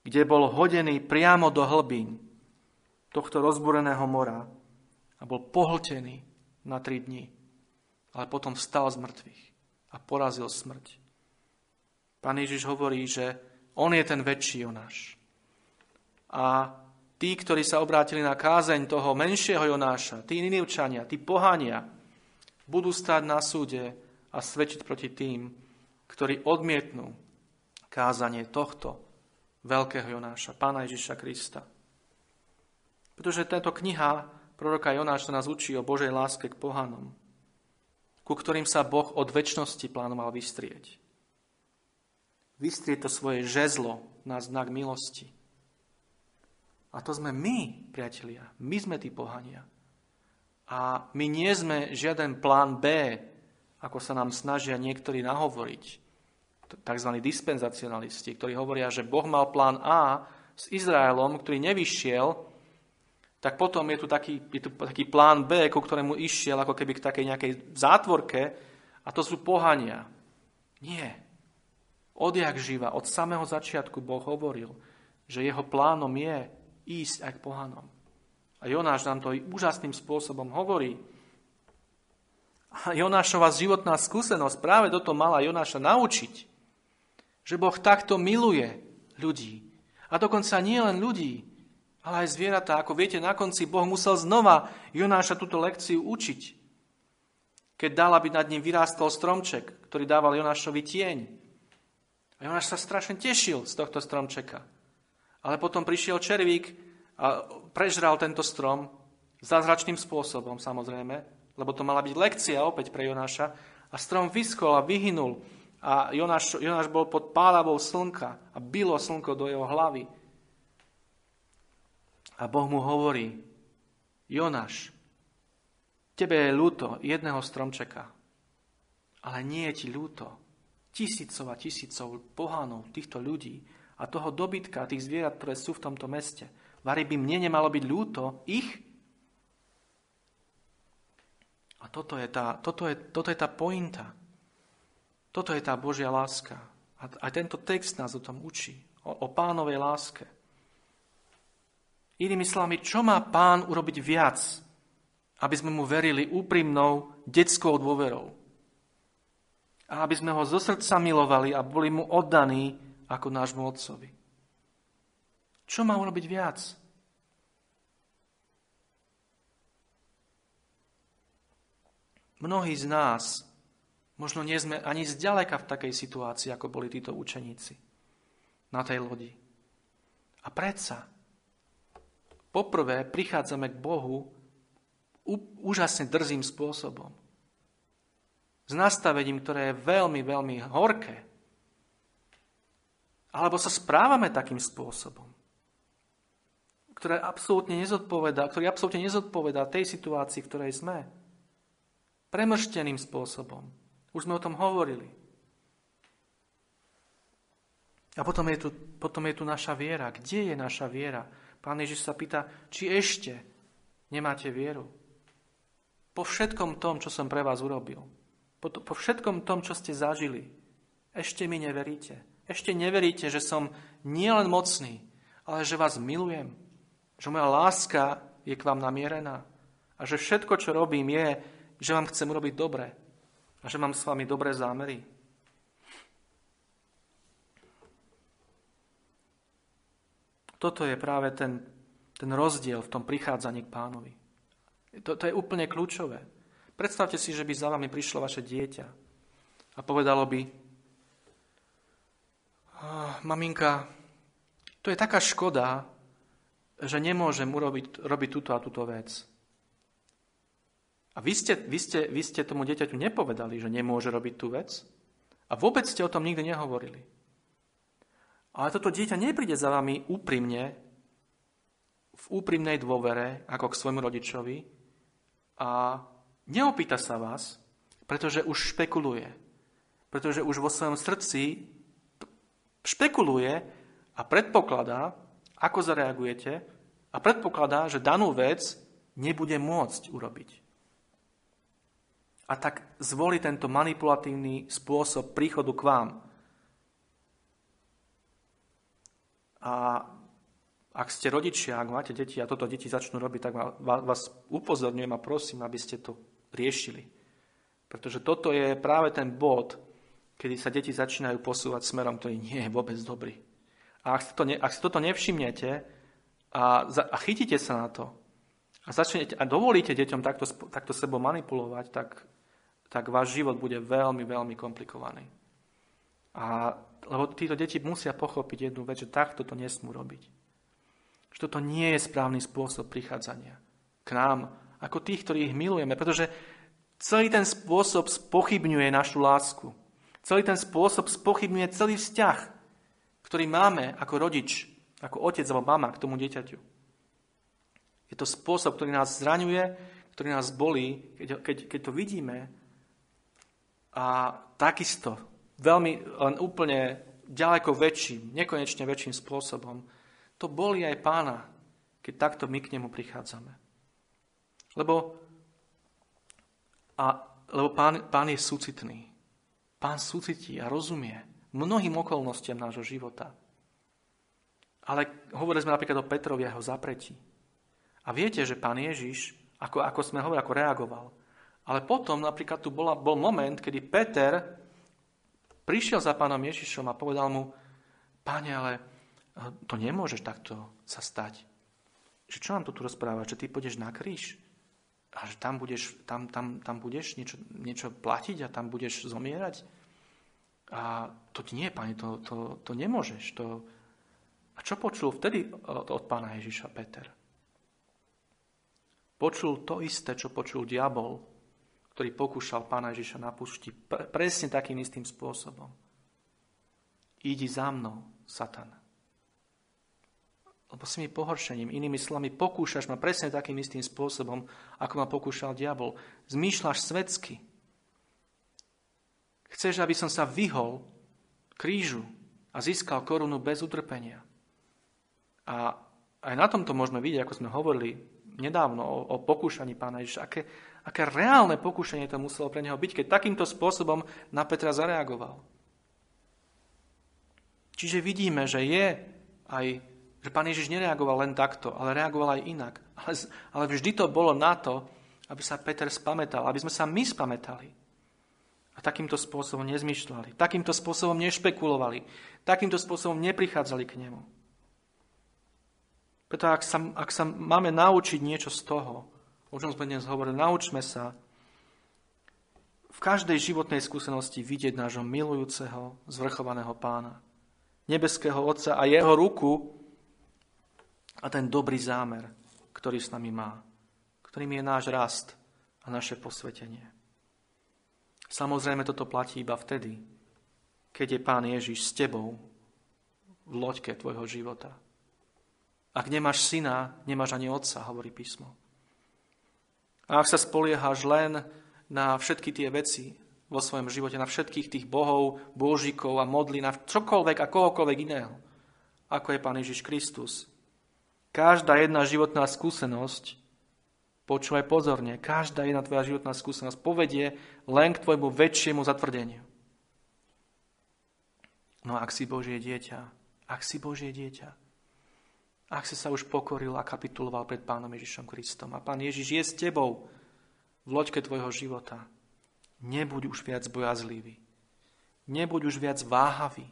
kde bol hodený priamo do hlbín tohto rozbúreného mora a bol pohltený na tri dni, ale potom vstal z mŕtvych a porazil smrť. Pán Ježiš hovorí, že on je ten väčší Jonáš. A tí, ktorí sa obrátili na kázeň toho menšieho Jonáša, tí Ninivčania, tí pohania, budú stáť na súde a svedčiť proti tým, ktorí odmietnú kázanie tohto veľkého Jonáša, pána Ježiša Krista. Pretože tento kniha proroka Jonáša nás učí o Božej láske k pohanom, ku ktorým sa Boh od väčšnosti plánoval vystrieť. Vystrieť to svoje žezlo na znak milosti. A to sme my, priatelia. My sme tí pohania. A my nie sme žiaden plán B, ako sa nám snažia niektorí nahovoriť. Tzv. dispenzacionalisti, ktorí hovoria, že Boh mal plán A s Izraelom, ktorý nevyšiel, tak potom je tu taký, je tu taký plán B, ku ktorému išiel ako keby k takej nejakej zátvorke, a to sú pohania. Nie. Odjak živa, od samého začiatku Boh hovoril, že jeho plánom je ísť aj k pohanom. A Jonáš nám to úžasným spôsobom hovorí. A Jonášova životná skúsenosť práve toto mala Jonáša naučiť. Že Boh takto miluje ľudí. A dokonca nie len ľudí, ale aj zvieratá. Ako viete, na konci Boh musel znova Jonáša túto lekciu učiť. Keď dal, aby nad ním vyrástol stromček, ktorý dával Jonášovi tieň. A Jonáš sa strašne tešil z tohto stromčeka. Ale potom prišiel červík a prežral tento strom zázračným spôsobom, samozrejme, lebo to mala byť lekcia opäť pre Jonáša. A strom vyschol a vyhynul a Jonáš, Jonáš bol pod pálavou slnka a bylo slnko do jeho hlavy. A Boh mu hovorí, Jonáš, tebe je ľúto jedného stromčeka, ale nie je ti ľúto tisícov a tisícov pohánov, týchto ľudí a toho dobytka, tých zvierat, ktoré sú v tomto meste. Vary by mne nemalo byť ľúto ich? A toto je tá, toto je, toto je tá pointa. Toto je tá Božia láska. A aj tento text nás o tom učí. O, o pánovej láske. Inými slovami, čo má pán urobiť viac, aby sme mu verili úprimnou detskou dôverou? A aby sme ho zo srdca milovali a boli mu oddaní ako nášmu otcovi. Čo má urobiť viac? Mnohí z nás možno nie sme ani zďaleka v takej situácii, ako boli títo učeníci na tej lodi. A predsa, poprvé prichádzame k Bohu úžasne drzým spôsobom. S nastavením, ktoré je veľmi, veľmi horké. Alebo sa správame takým spôsobom ktoré absolútne nezodpovedá, ktorý absolútne nezodpovedá tej situácii, v ktorej sme. Premršteným spôsobom. Už sme o tom hovorili. A potom je, tu, potom je tu naša viera. Kde je naša viera? Pán Ježiš sa pýta, či ešte nemáte vieru. Po všetkom tom, čo som pre vás urobil. Po, to, po všetkom tom, čo ste zažili. Ešte mi neveríte. Ešte neveríte, že som nielen mocný, ale že vás milujem. Že moja láska je k vám namierená. A že všetko, čo robím, je, že vám chcem urobiť dobre. A že mám s vami dobré zámery. Toto je práve ten, ten rozdiel v tom prichádzaní k pánovi. To, to je úplne kľúčové. Predstavte si, že by za vami prišlo vaše dieťa a povedalo by, maminka, to je taká škoda, že nemôžem urobiť, robiť túto a túto vec. A vy ste, vy, ste, vy ste tomu dieťaťu nepovedali, že nemôže robiť tú vec a vôbec ste o tom nikdy nehovorili. Ale toto dieťa nepríde za vami úprimne, v úprimnej dôvere, ako k svojmu rodičovi a neopýta sa vás, pretože už špekuluje. Pretože už vo svojom srdci špekuluje a predpokladá, ako zareagujete a predpokladá, že danú vec nebude môcť urobiť. A tak zvolí tento manipulatívny spôsob príchodu k vám. A ak ste rodičia, ak máte deti a toto deti začnú robiť, tak vás upozorňujem a prosím, aby ste to riešili. Pretože toto je práve ten bod, kedy sa deti začínajú posúvať smerom, ktorý nie je vôbec dobrý. A ak si, to ne, ak si toto nevšimnete a, a chytíte sa na to a, začnete, a dovolíte deťom takto, takto sebou manipulovať, tak, tak váš život bude veľmi, veľmi komplikovaný. A lebo títo deti musia pochopiť jednu vec, že takto to nesmú robiť. Že toto nie je správny spôsob prichádzania k nám, ako tých, ktorých milujeme, pretože celý ten spôsob spochybňuje našu lásku. Celý ten spôsob spochybňuje celý vzťah, ktorý máme ako rodič, ako otec alebo mama k tomu dieťaťu. Je to spôsob, ktorý nás zraňuje, ktorý nás bolí, keď, keď, keď to vidíme. A takisto veľmi, len úplne ďaleko väčším, nekonečne väčším spôsobom. To boli aj pána, keď takto my k nemu prichádzame. Lebo, a, lebo pán, pán je súcitný. Pán súcití a rozumie mnohým okolnostiam nášho života. Ale hovorili sme napríklad o Petrovi a jeho zapretí. A viete, že pán Ježiš, ako, ako sme hovorili, ako reagoval. Ale potom napríklad tu bola, bol moment, kedy Peter prišiel za pánom Ježišom a povedal mu, páne, ale eh, to nemôžeš takto sa stať. Že čo nám to tu rozpráva? Že ty pôjdeš na kríž? A že tam budeš, tam, tam, tam budeš niečo, niečo platiť a tam budeš zomierať? A to nie, páne, to, to, to nemôžeš. To... A čo počul vtedy od, od pána Ježiša Peter? Počul to isté, čo počul diabol, ktorý pokúšal pána Ježiša na púšti pre, presne takým istým spôsobom. Idi za mnou, Satan. Lebo si mi pohoršením, inými slovami, pokúšaš ma presne takým istým spôsobom, ako ma pokúšal diabol. Zmýšľaš svetsky. Chceš, aby som sa vyhol krížu a získal korunu bez utrpenia. A aj na tomto môžeme vidieť, ako sme hovorili nedávno o, o pokúšaní pána Ježiša, aké, aké reálne pokúšanie to muselo pre neho byť, keď takýmto spôsobom na Petra zareagoval. Čiže vidíme, že je aj, že pán Ježiš nereagoval len takto, ale reagoval aj inak. Ale, ale vždy to bolo na to, aby sa Peter spametal, aby sme sa my spametali. A takýmto spôsobom nezmyšľali, takýmto spôsobom nešpekulovali, takýmto spôsobom neprichádzali k nemu. Preto ak sa, ak sa máme naučiť niečo z toho, o čom sme dnes hovorili, naučme sa v každej životnej skúsenosti vidieť nášho milujúceho, zvrchovaného pána, nebeského Otca a jeho ruku a ten dobrý zámer, ktorý s nami má, ktorým je náš rast a naše posvetenie. Samozrejme, toto platí iba vtedy, keď je Pán Ježiš s tebou v loďke tvojho života. Ak nemáš syna, nemáš ani otca, hovorí písmo. A ak sa spoliehaš len na všetky tie veci vo svojom živote, na všetkých tých bohov, božíkov a modlí, na čokoľvek a kohokoľvek iného, ako je Pán Ježiš Kristus, Každá jedna životná skúsenosť, počúvaj pozorne, každá jedna tvoja životná skúsenosť povedie len k tvojmu väčšiemu zatvrdeniu. No ak si Božie dieťa, ak si Božie dieťa, ak si sa už pokoril a kapituloval pred Pánom Ježišom Kristom a Pán Ježiš je s tebou v loďke tvojho života, nebuď už viac bojazlivý, nebuď už viac váhavý,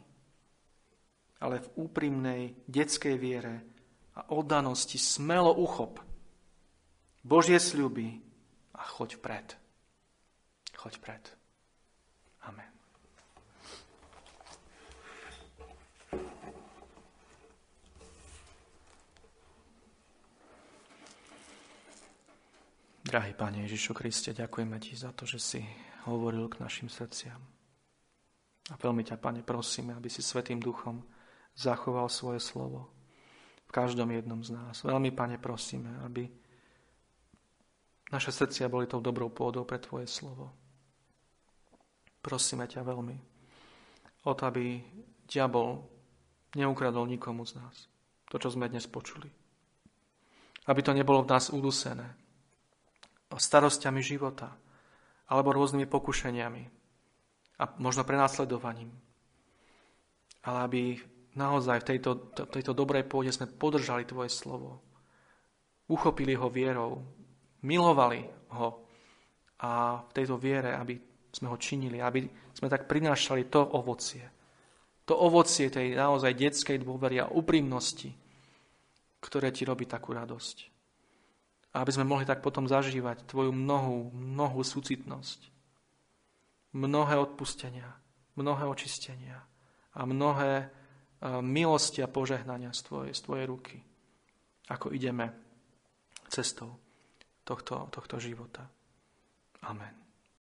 ale v úprimnej detskej viere a oddanosti smelo uchop Božie sľuby a choď vpred. Choď vpred. Amen. Drahý Pane Ježišu Kriste, ďakujeme Ti za to, že si hovoril k našim srdciam. A veľmi ťa, Pane, prosíme, aby si Svetým Duchom zachoval svoje slovo v každom jednom z nás. Veľmi, Pane, prosíme, aby naše srdcia boli tou dobrou pôdou pre Tvoje slovo. Prosíme ťa veľmi o to, aby diabol neukradol nikomu z nás to, čo sme dnes počuli. Aby to nebolo v nás udusené, starostiami života alebo rôznymi pokušeniami a možno prenasledovaním. Ale aby naozaj v tejto, tejto dobrej pôde sme podržali Tvoje slovo, uchopili ho vierou, milovali ho a v tejto viere, aby sme ho činili, aby sme tak prinášali to ovocie. To ovocie tej naozaj detskej dôvery a úprimnosti, ktoré ti robí takú radosť. A aby sme mohli tak potom zažívať Tvoju mnohú, mnohú súcitnosť, mnohé odpustenia, mnohé očistenia a mnohé milosti a požehnania z Tvojej, z tvojej ruky, ako ideme cestou tohto, tohto života. Amen.